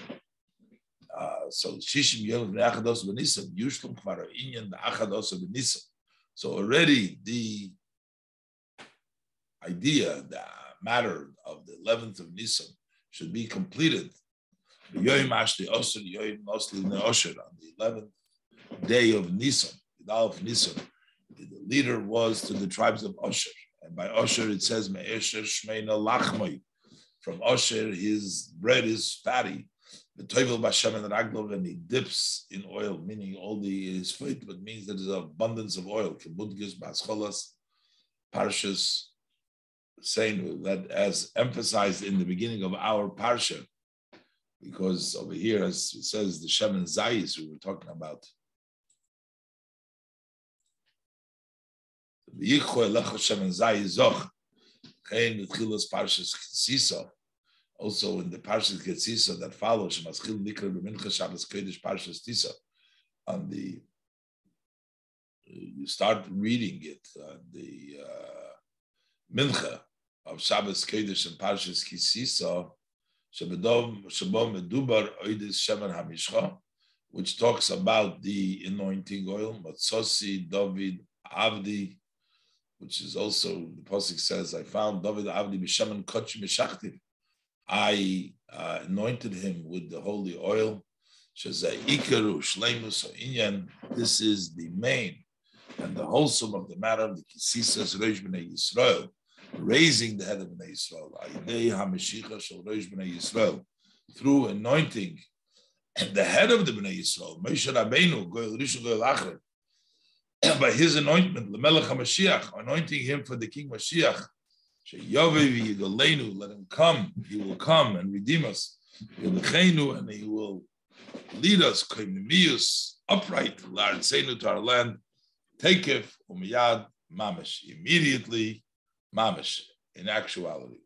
Uh, so Shishim Yom Re'achados B'Nisan, Yushlam Kvar Inyan Achados B'Nisan. So already the idea, the matter of the 11th of Nisan should be completed. On the 11th day of Nisan, the of Nisan, the leader was to the tribes of Osher. And by Osher it says, Me'esher Shmeina Lachmoi. From Osher, his bread is fatty. The Toivel Bashem and Raglov, and he dips in oil, meaning all the his food, but means that there's abundance of oil. Kibudgis, Bascholas, Parshas, saying that as emphasized in the beginning of our parsha, because over here, as it says, the Shemin Zayis we were talking about. Also in the Parshas Ketzisa that follows, Shemaschil Nikra B'Mincha Shabbos Kodesh Parshas Tisa, on the you start reading it, on the uh, Mincha of Shabbos Kodesh and Parshas Kisisa, which talks about the anointing oil, Matzosi David Avdi, which is also the pasuk says, "I found David Avdi b'Shemen Koch Mishachtiv." I uh, anointed him with the holy oil. This is the main and the wholesome of the matter of the Kisisas Reish B'nai Yisrael, raising the head of B'nai Yisrael, through anointing and the head of the B'nai Yisrael, Moshe Rabbeinu, Goel Rishon Goel Acher, by his anointment, Lemelech HaMashiach, anointing him for the King Mashiach, let him come, he will come and redeem us, and he will lead us, upright, to our land, Takef umiyad mamish, immediately mamish, in actuality.